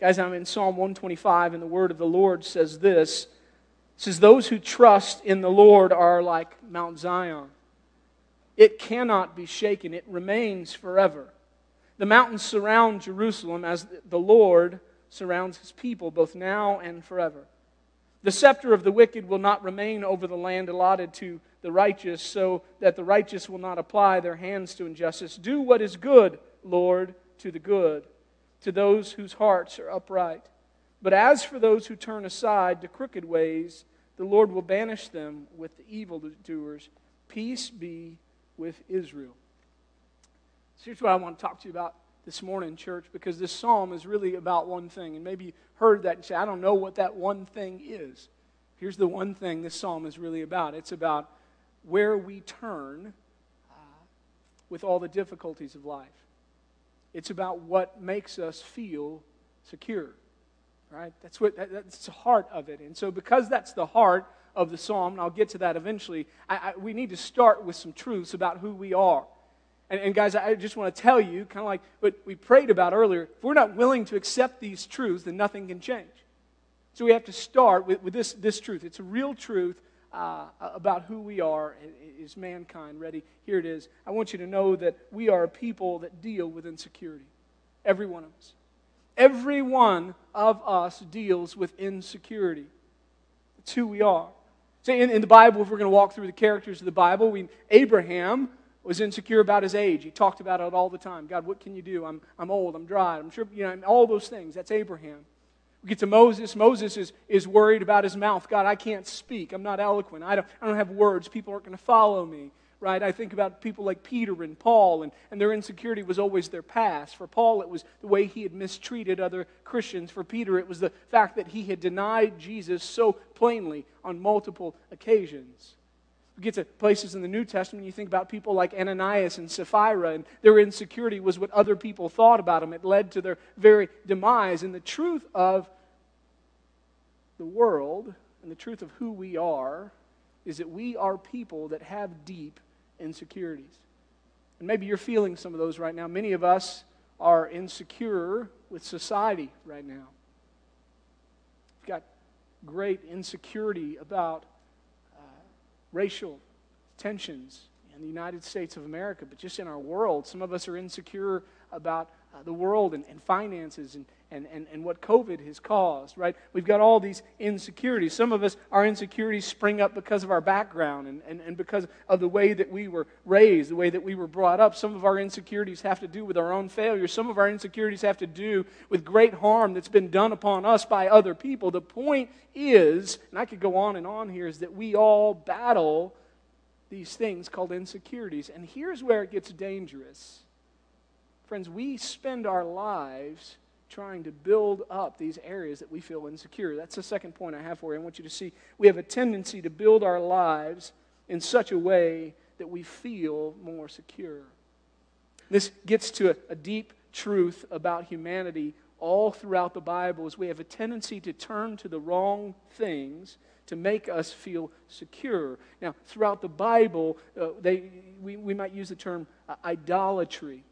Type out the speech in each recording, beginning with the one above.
Guys, I'm in Psalm 125, and the word of the Lord says this. It says, Those who trust in the Lord are like Mount Zion. It cannot be shaken, it remains forever. The mountains surround Jerusalem as the Lord surrounds his people, both now and forever. The scepter of the wicked will not remain over the land allotted to the righteous, so that the righteous will not apply their hands to injustice. Do what is good, Lord, to the good, to those whose hearts are upright. But as for those who turn aside to crooked ways, the Lord will banish them with the evildoers. Peace be with Israel. So here's what I want to talk to you about this morning, church, because this psalm is really about one thing. And maybe you heard that and say, I don't know what that one thing is. Here's the one thing this psalm is really about it's about where we turn uh, with all the difficulties of life. It's about what makes us feel secure, right? That's what that's the heart of it. And so, because that's the heart of the psalm, and I'll get to that eventually, I, I, we need to start with some truths about who we are. And, and guys, I just want to tell you, kind of like what we prayed about earlier, if we're not willing to accept these truths, then nothing can change. So we have to start with, with this, this truth. It's a real truth uh, about who we are as mankind. Ready? Here it is. I want you to know that we are a people that deal with insecurity. Every one of us. Every one of us deals with insecurity. It's who we are. See, in, in the Bible, if we're going to walk through the characters of the Bible, we, Abraham was insecure about his age. He talked about it all the time. God, what can you do? I'm, I'm old. I'm dry. I'm sure, you know, all those things. That's Abraham. We get to Moses. Moses is, is worried about his mouth. God, I can't speak. I'm not eloquent. I don't, I don't have words. People aren't going to follow me. Right? I think about people like Peter and Paul, and, and their insecurity was always their past. For Paul, it was the way he had mistreated other Christians. For Peter, it was the fact that he had denied Jesus so plainly on multiple occasions. We get to places in the New Testament, you think about people like Ananias and Sapphira, and their insecurity was what other people thought about them. It led to their very demise. And the truth of the world and the truth of who we are is that we are people that have deep insecurities. And maybe you're feeling some of those right now. Many of us are insecure with society right now. We've got great insecurity about racial tensions in the United States of America, but just in our world. Some of us are insecure about uh, the world and, and finances and, and, and, and what COVID has caused, right? We've got all these insecurities. Some of us, our insecurities spring up because of our background and, and, and because of the way that we were raised, the way that we were brought up. Some of our insecurities have to do with our own failures. Some of our insecurities have to do with great harm that's been done upon us by other people. The point is, and I could go on and on here, is that we all battle these things called insecurities. And here's where it gets dangerous. Friends, we spend our lives trying to build up these areas that we feel insecure. That's the second point I have for you. I want you to see we have a tendency to build our lives in such a way that we feel more secure. This gets to a, a deep truth about humanity all throughout the Bible is we have a tendency to turn to the wrong things to make us feel secure. Now, throughout the Bible, uh, they, we, we might use the term uh, idolatry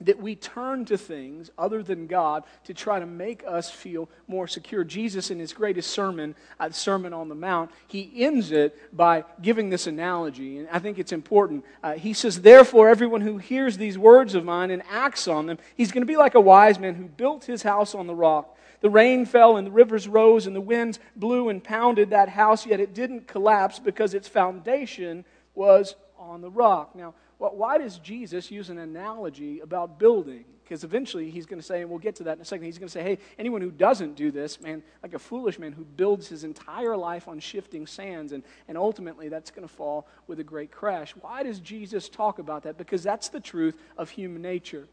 that we turn to things other than God to try to make us feel more secure. Jesus, in his greatest sermon, uh, Sermon on the Mount, he ends it by giving this analogy, and I think it's important. Uh, he says, Therefore, everyone who hears these words of mine and acts on them, he's going to be like a wise man who built his house on the rock. The rain fell and the rivers rose and the winds blew and pounded that house, yet it didn't collapse because its foundation was on the rock. Now, well, why does Jesus use an analogy about building? Because eventually he's going to say, and we'll get to that in a second, he's going to say, hey, anyone who doesn't do this, man, like a foolish man who builds his entire life on shifting sands, and, and ultimately that's going to fall with a great crash. Why does Jesus talk about that? Because that's the truth of human nature.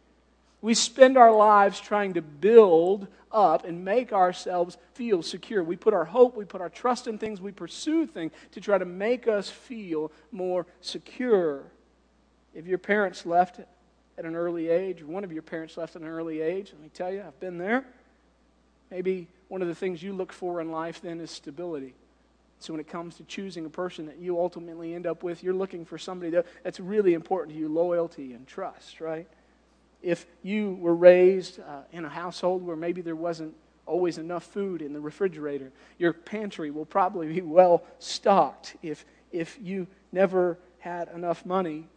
We spend our lives trying to build up and make ourselves feel secure. We put our hope, we put our trust in things, we pursue things to try to make us feel more secure. If your parents left at an early age, or one of your parents left at an early age, let me tell you, I've been there. Maybe one of the things you look for in life then is stability. So when it comes to choosing a person that you ultimately end up with, you're looking for somebody that, that's really important to you loyalty and trust, right? if you were raised uh, in a household where maybe there wasn't always enough food in the refrigerator, your pantry will probably be well stocked. If, if you never had enough money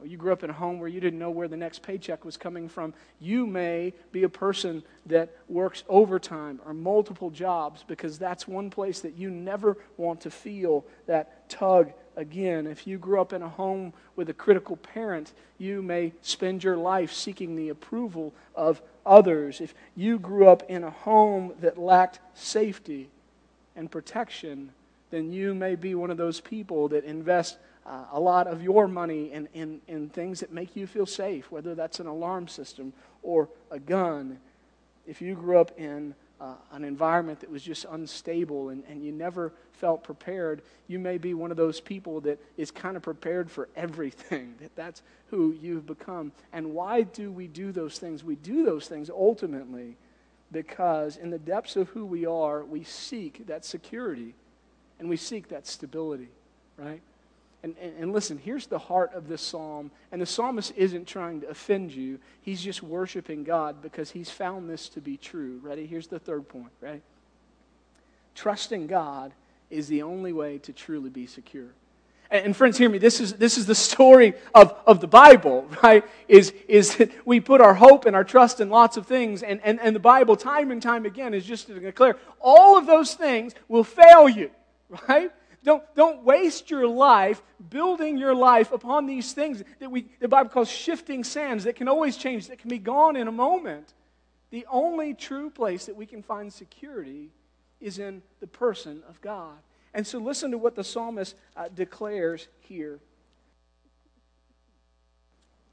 or you grew up in a home where you didn't know where the next paycheck was coming from, you may be a person that works overtime or multiple jobs because that's one place that you never want to feel that tug again. If you grew up in a home with a critical parent, you may spend your life seeking the approval of others. If you grew up in a home that lacked safety and protection, then you may be one of those people that invest uh, a lot of your money in, in, in things that make you feel safe, whether that's an alarm system or a gun. If you grew up in uh, an environment that was just unstable and, and you never felt prepared, you may be one of those people that is kind of prepared for everything. That that's who you've become. And why do we do those things? We do those things ultimately because in the depths of who we are, we seek that security and we seek that stability, right? And, and, and, listen, here's the heart of this psalm. And the psalmist isn't trying to offend you, he's just worshiping God because he's found this to be true. Ready? Here's the third point, right? Trusting God is the only way to truly be secure. And, and friends, hear me, this is, this is the story of, of the Bible, right? Is, is that we put our hope and our trust in lots of things, and, and, and the Bible, time and time again, is just to declare all of those things will fail you, right? Don't, don't waste your life building your life upon these things that we, the Bible calls shifting sands that can always change, that can be gone in a moment. The only true place that we can find security is in the person of God. And so listen to what the psalmist uh, declares here.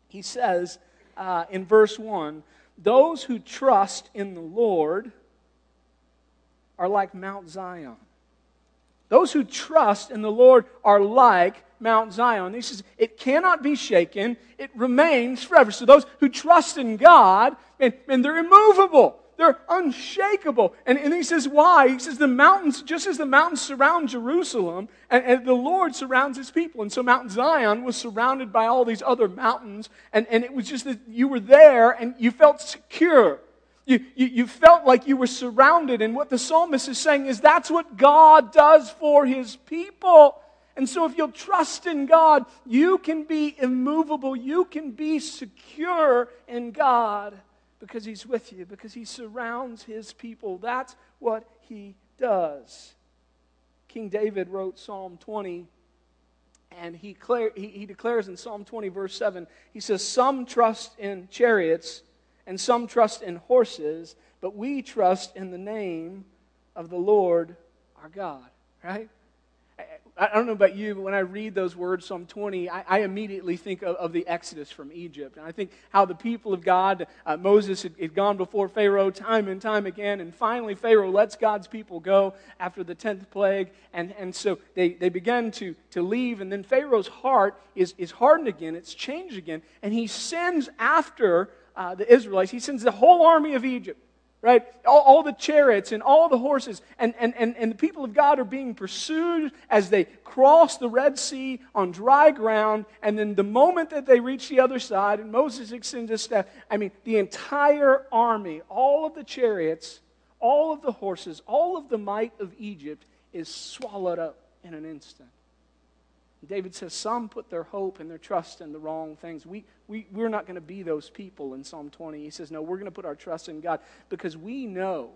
He says uh, in verse 1 Those who trust in the Lord are like Mount Zion those who trust in the Lord are like Mount Zion. He says, it cannot be shaken, it remains forever. So those who trust in God, and, and they're immovable. They're unshakable. And, and he says, why? He says, the mountains, just as the mountains surround Jerusalem, and, and the Lord surrounds his people. And so Mount Zion was surrounded by all these other mountains, and, and it was just that you were there and you felt secure. You, you, you, felt like you were surrounded. And what the psalmist is saying is that's what God does for his people. And so, if you'll trust in God, you can be immovable. You can be secure in God because He's with you, because He surrounds His people. That's what He does. King David wrote Psalm 20, and he, declares in Psalm 20, verse 7, he says, Some trust in chariots and some trust in horses, but we trust in the name of the Lord our God, right? I don't know about you, but when I read those words, Psalm 20, I, I immediately think of, of, the Exodus from Egypt. And I think how the people of God, uh, Moses had, had, gone before Pharaoh time and time again. And finally, Pharaoh lets God's people go after the 10th plague. And, and so they, they begin to, to leave. And then Pharaoh's heart is, is hardened again, it's changed again. And he sends after uh, the Israelites, he sends the whole army of Egypt, right? All, all, the chariots and all the horses. And, and, and, and the people of God are being pursued as they cross the Red Sea on dry ground. And then the moment that they reach the other side, and Moses extends his staff, I mean, the entire army, all of the chariots, all of the horses, all of the might of Egypt is swallowed up in an instant. David says some put their hope and their trust in the wrong things. We, we, we're not going to be those people in Psalm 20. He says, no, we're going to put our trust in God because we know,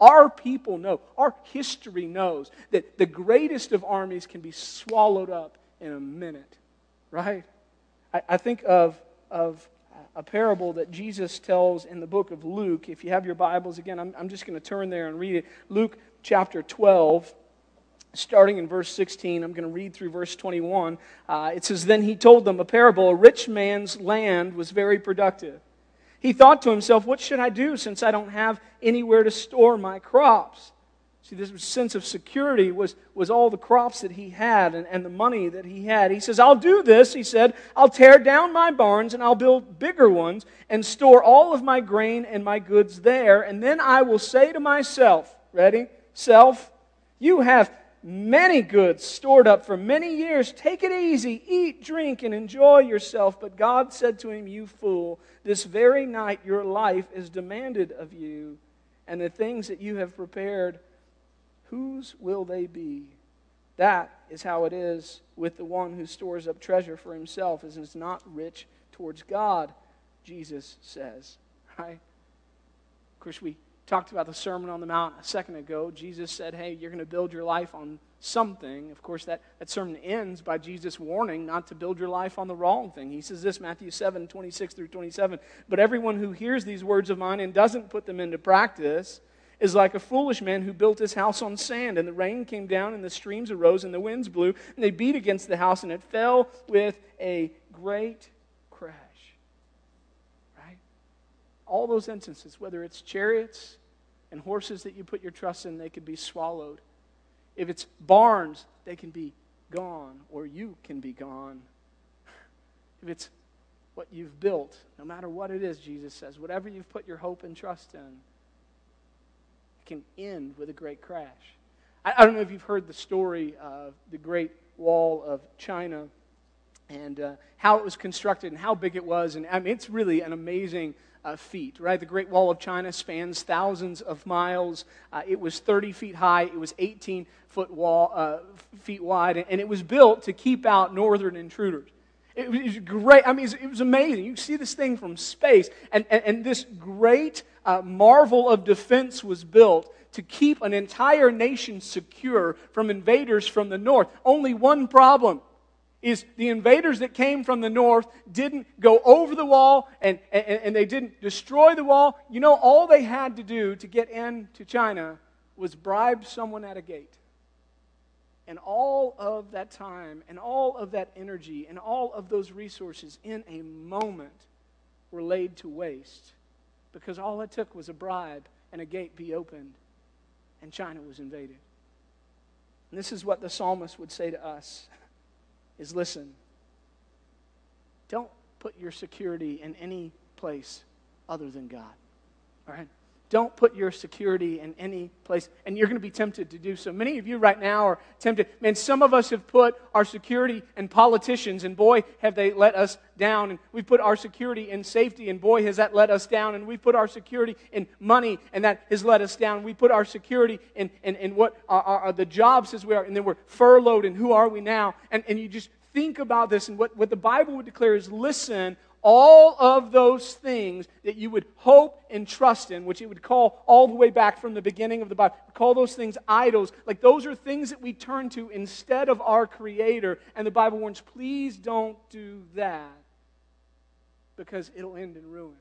our people know, our history knows that the greatest of armies can be swallowed up in a minute, right? I, I think of, of a parable that Jesus tells in the book of Luke. If you have your Bibles, again, I'm, I'm just going to turn there and read it. Luke chapter 12 starting in verse 16, I'm going to read through verse 21. Uh, it says, Then he told them a parable. A rich man's land was very productive. He thought to himself, What should I do since I don't have anywhere to store my crops? See, this sense of security was, was all the crops that he had and, and the money that he had. He says, I'll do this, he said. I'll tear down my barns and I'll build bigger ones and store all of my grain and my goods there. And then I will say to myself, ready? Self, you have many goods stored up for many years. Take it easy, eat, drink, and enjoy yourself. But God said to him, You fool, this very night your life is demanded of you, and the things that you have prepared, whose will they be? That is how it is with the one who stores up treasure for himself and is not rich towards God, Jesus says. Right? Of course, we talked about the Sermon on the Mount a second ago. Jesus said, Hey, you're going to build your life on something. Of course, that, that sermon ends by Jesus warning not to build your life on the wrong thing. He says this, Matthew 7, 26 through 27. But everyone who hears these words of mine and doesn't put them into practice is like a foolish man who built his house on sand. And the rain came down, and the streams arose, and the winds blew, and they beat against the house, and it fell with a great crash. Right? All those instances, whether it's chariots, and horses that you put your trust in, they could be swallowed. If it's barns, they can be gone, or you can be gone. If it's what you've built, no matter what it is, Jesus says, whatever you've put your hope and trust in, it can end with a great crash. I, I don't know if you've heard the story of the Great Wall of China and uh, how it was constructed and how big it was. And I mean, it's really an amazing uh, feat, right? The Great Wall of China spans thousands of miles. Uh, it was 30 feet high. It was 18 foot wall, uh, feet wide, and it was built to keep out northern intruders. It was great. I mean, it was amazing. You see this thing from space, and, and, and this great uh, marvel of defense was built to keep an entire nation secure from invaders from the north. Only one problem is the invaders that came from the north didn't go over the wall and, and, and, they didn't destroy the wall. You know, all they had to do to get into China was bribe someone at a gate. And all of that time and all of that energy and all of those resources in a moment were laid to waste because all it took was a bribe and a gate be opened and China was invaded. And this is what the psalmist would say to us is listen, don't put your security in any place other than God. All right? Don't put your security in any place, and you're going to be tempted to do so. Many of you right now are tempted. Man, some of us have put our security in politicians, and boy, have they let us down. And we've put our security in safety, and boy, has that let us down. And we've put our security in money, and that has let us down. We put our security in, in, in what are, the jobs as we are, and then we're furloughed, and who are we now? And, and you just think about this, and what, what the Bible would declare is listen all of those things that you would hope and trust in, which it would call all the way back from the beginning of the Bible, call those things idols. Like those are things that we turn to instead of our Creator. And the Bible warns, please don't do that because it'll end in ruin.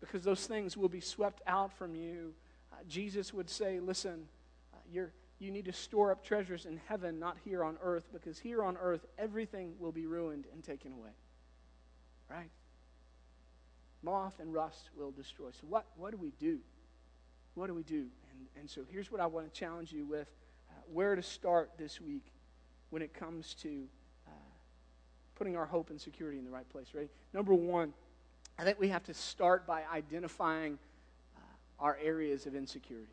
Because those things will be swept out from you. Uh, Jesus would say, listen, uh, you're you need to store up treasures in heaven, not here on earth, because here on earth, everything will be ruined and taken away. Right? Moth and rust will destroy. So, what, what do we do? What do we do? And, and so, here's what I want to challenge you with uh, where to start this week when it comes to putting our hope and security in the right place, right? Number one, I think we have to start by identifying uh, our areas of insecurity.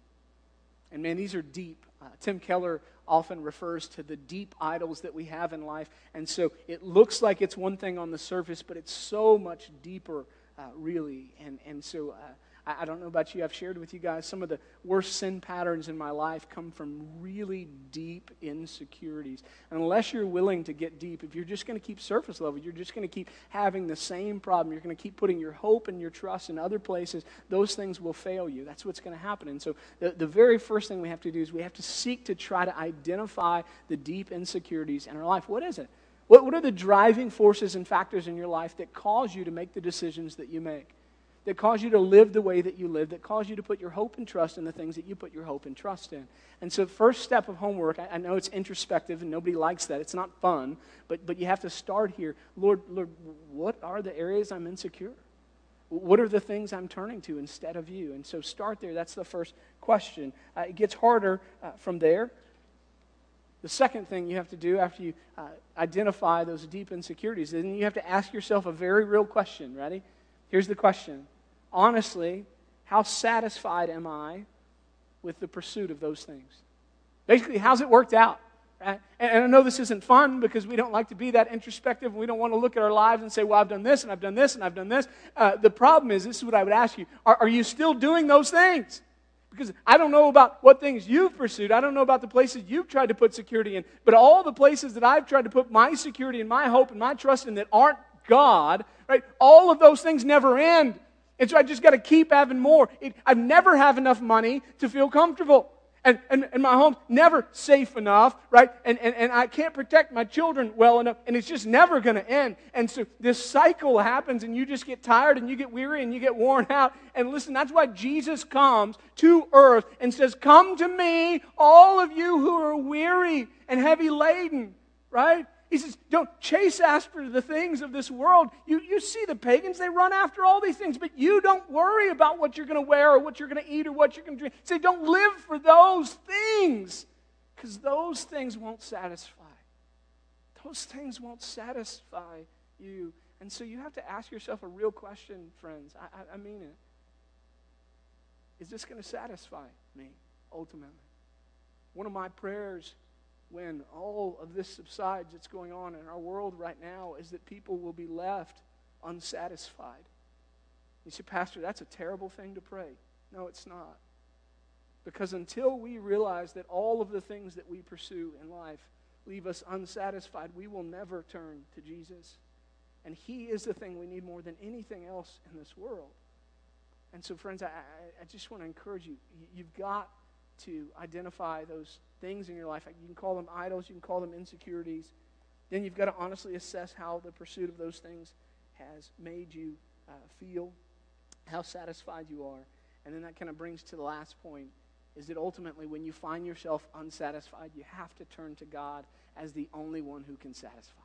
And man, these are deep. Uh, Tim Keller often refers to the deep idols that we have in life. And so it looks like it's one thing on the surface, but it's so much deeper, uh, really. And, and so uh, I, I don't know about you, I've shared with you guys some of the worst sin patterns in my life come from really deep insecurities. And unless you're willing to get deep, if you're just going to keep surface level, you're just going to keep having the same problem, you're going to keep putting your hope and your trust in other places, those things will fail you. That's what's going to happen. And so the, the very first thing we have to do is we have to seek to try to identify the deep insecurities in our life. What is it? What, what are the driving forces and factors in your life that cause you to make the decisions that you make? That cause you to live the way that you live, that cause you to put your hope and trust in the things that you put your hope and trust in. And so, first step of homework, I, I know it's introspective and nobody likes that. It's not fun, but, but you have to start here. Lord, Lord, what are the areas I'm insecure? What are the things I'm turning to instead of you? And so, start there. That's the first question. Uh, it gets harder uh, from there. The second thing you have to do after you uh, identify those deep insecurities, then you have to ask yourself a very real question. Ready? Here's the question honestly, how satisfied am I with the pursuit of those things? Basically, how's it worked out? Right? And I know this isn't fun because we don't like to be that introspective and we don't want to look at our lives and say, well, I've done this and I've done this and I've done this. Uh, the problem is, this is what I would ask you are, are you still doing those things? Because I don't know about what things you've pursued. I don't know about the places you've tried to put security in. But all the places that I've tried to put my security and my hope and my trust in that aren't God, right? All of those things never end. And so I just got to keep having more. It, I never have enough money to feel comfortable. And, and, and my home's never safe enough, right? And, and, and I can't protect my children well enough, and it's just never going to end. And so this cycle happens, and you just get tired, and you get weary, and you get worn out. And listen, that's why Jesus comes to earth and says, Come to me, all of you who are weary and heavy laden, right? He says, don't chase after the things of this world. You, you see the pagans, they run after all these things, but you don't worry about what you're going to wear or what you're going to eat or what you're going to drink. Say, don't live for those things because those things won't satisfy. Those things won't satisfy you. And so you have to ask yourself a real question, friends. I, I, I mean it. Is this going to satisfy me ultimately? One of my prayers when all of this subsides that's going on in our world right now is that people will be left unsatisfied. You say, Pastor, that's a terrible thing to pray. No, it's not. Because until we realize that all of the things that we pursue in life leave us unsatisfied, we will never turn to Jesus. And He is the thing we need more than anything else in this world. And so, friends, I, I just want to encourage you. You've got to identify those things in your life. You can call them idols, you can call them insecurities. Then you've got to honestly assess how the pursuit of those things has made you uh, feel, how satisfied you are. And then that kind of brings to the last point is that ultimately, when you find yourself unsatisfied, you have to turn to God as the only one who can satisfy.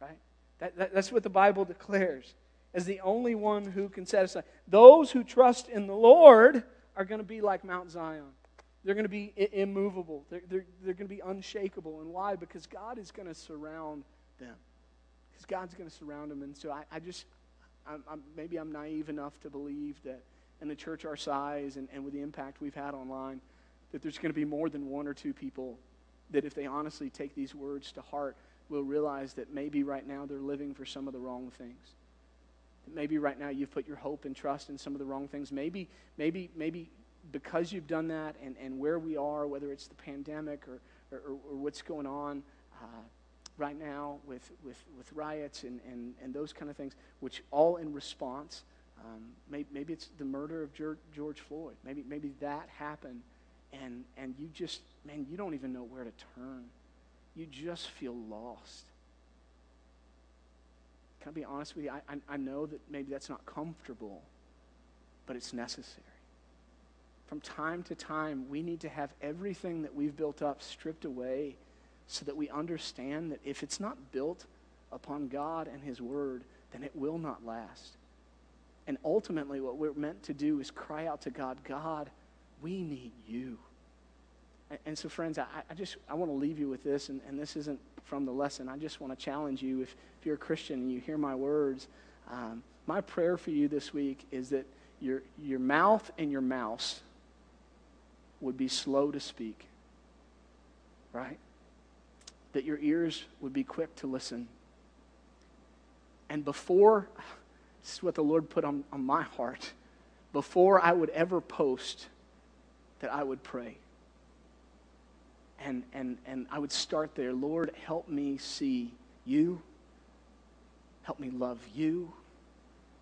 Right? That, that, that's what the Bible declares as the only one who can satisfy. Those who trust in the Lord are going to be like Mount Zion. They're going to be immovable. They're, they're, they're going to be unshakable. And why? Because God is going to surround them. Because God's going to surround them. And so I, I just, I'm, I'm, maybe I'm naive enough to believe that in a church our size and, and with the impact we've had online, that there's going to be more than one or two people that if they honestly take these words to heart, will realize that maybe right now they're living for some of the wrong things. Maybe right now you've put your hope and trust in some of the wrong things. Maybe, maybe, maybe because you've done that and, and where we are, whether it's the pandemic or, or, or what's going on uh, right now with, with, with riots and, and, and those kind of things, which all in response, um, maybe, maybe it's the murder of George Floyd. Maybe, maybe that happened and, and you just, man, you don't even know where to turn. You just feel lost. Can I be honest with you? I, I, I know that maybe that's not comfortable, but it's necessary from time to time, we need to have everything that we've built up stripped away so that we understand that if it's not built upon God and His Word, then it will not last. And ultimately, what we're meant to do is cry out to God God, we need you. And, and so, friends, I, I, just I want to leave you with this, and, and, this isn't from the lesson. I just want to challenge you if, if you're a Christian and you hear my words. Um, my prayer for you this week is that your, your mouth and your mouse would be slow to speak, right? That your ears would be quick to listen. And before, this is what the Lord put on, on my heart, before I would ever post, that I would pray. And, and, and I would start there Lord, help me see you. Help me love you.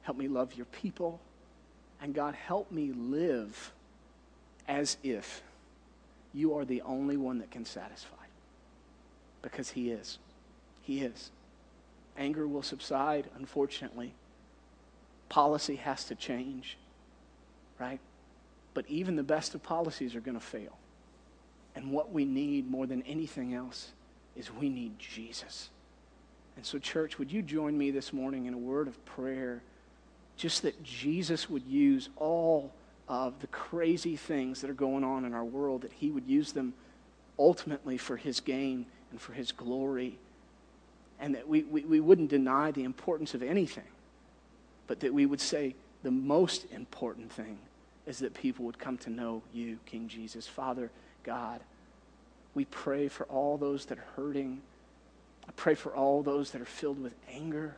Help me love your people. And God, help me live as if you are the only one that can satisfy. Because He is. He is. Anger will subside, unfortunately. Policy has to change, right? But even the best of policies are going to fail. And what we need more than anything else is we need Jesus. And so, church, would you join me this morning in a word of prayer? Just that Jesus would use all of the crazy things that are going on in our world, that He would use them ultimately for His gain and for His glory. And that we, we, we wouldn't deny the importance of anything, but that we would say the most important thing is that people would come to know you, King Jesus. Father, God, We pray for all those that are hurting. I pray for all those that are filled with anger.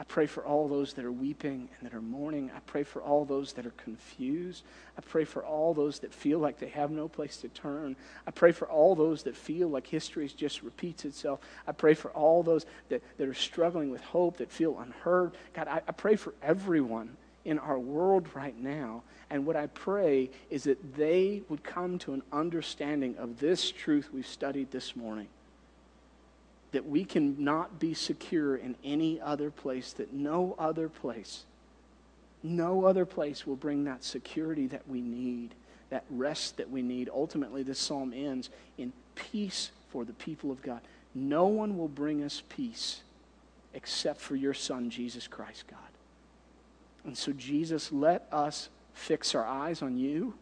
I pray for all those that are weeping and that are mourning. I pray for all those that are confused. I pray for all those that feel like they have no place to turn. I pray for all those that feel like history just repeats itself. I pray for all those that, that are struggling with hope, that feel unheard. God, I, I pray for everyone in our world right now. And what I pray is that they would come to an understanding of this truth we've studied this morning that we can not be secure in any other place, that no other place, no other place will bring that security that we need, that rest that we need. Ultimately, this psalm ends in peace for the people of God. No one will bring us peace except for your Son, Jesus Christ, God. And so, Jesus, let us fix our eyes on you,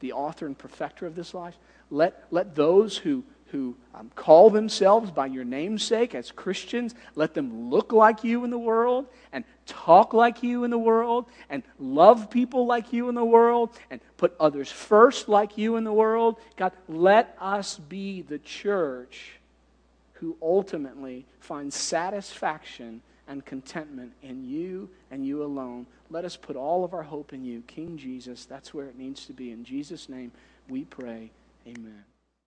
the author and perfecter of this life. Let, let those who who um, call themselves by your namesake as Christians, let them look like you in the world and talk like you in the world and love people like you in the world and put others first like you in the world. God, let us be the church who ultimately finds satisfaction and contentment in you and you alone. Let us put all of our hope in you, King Jesus. That's where it needs to be. In Jesus' name we pray. Amen.